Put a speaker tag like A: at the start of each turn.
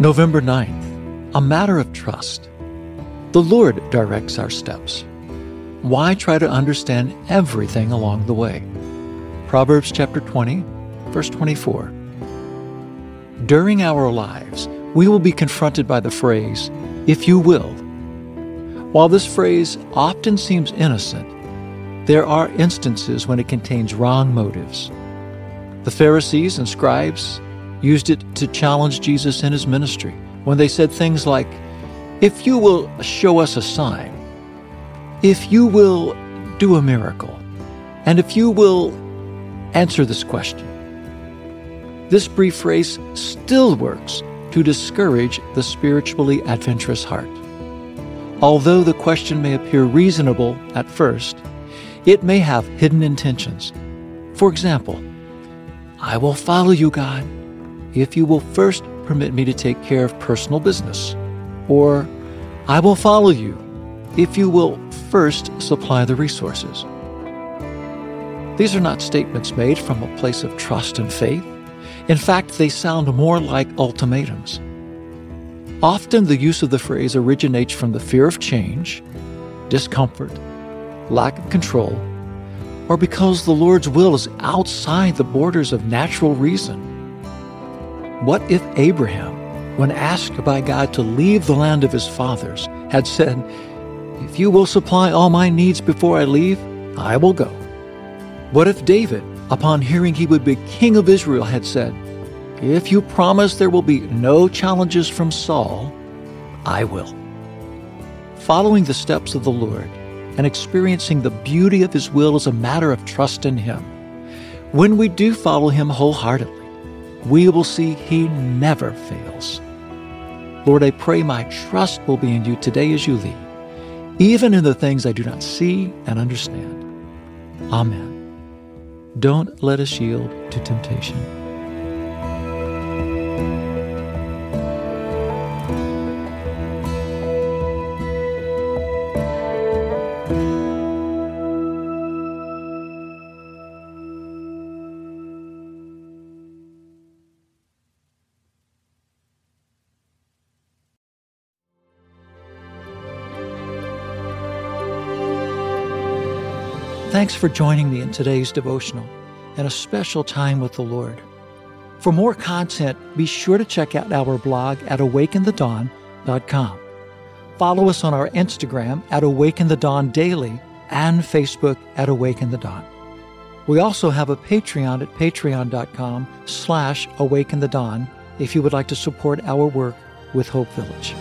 A: November 9th, a matter of trust. The Lord directs our steps. Why try to understand everything along the way? Proverbs chapter 20, verse 24. During our lives, we will be confronted by the phrase, if you will. While this phrase often seems innocent, there are instances when it contains wrong motives. The Pharisees and scribes used it to challenge Jesus in his ministry when they said things like, If you will show us a sign, if you will do a miracle, and if you will answer this question. This brief phrase still works to discourage the spiritually adventurous heart. Although the question may appear reasonable at first, it may have hidden intentions. For example, I will follow you, God, if you will first permit me to take care of personal business. Or, I will follow you if you will first supply the resources. These are not statements made from a place of trust and faith. In fact, they sound more like ultimatums. Often the use of the phrase originates from the fear of change, discomfort, lack of control, or because the Lord's will is outside the borders of natural reason. What if Abraham, when asked by God to leave the land of his fathers, had said, If you will supply all my needs before I leave, I will go? What if David, upon hearing he would be king of Israel, had said, If you promise there will be no challenges from Saul, I will? Following the steps of the Lord and experiencing the beauty of His will is a matter of trust in Him. When we do follow Him wholeheartedly, we will see He never fails. Lord, I pray my trust will be in you today as you lead, even in the things I do not see and understand. Amen. Don't let us yield to temptation. Thanks for joining me in today's devotional and a special time with the Lord. For more content, be sure to check out our blog at awakeinthedawn.com. Follow us on our Instagram at Awake In the Dawn Daily and Facebook at Awake In the Dawn. We also have a Patreon at patreon.com slash awake in the dawn if you would like to support our work with Hope Village.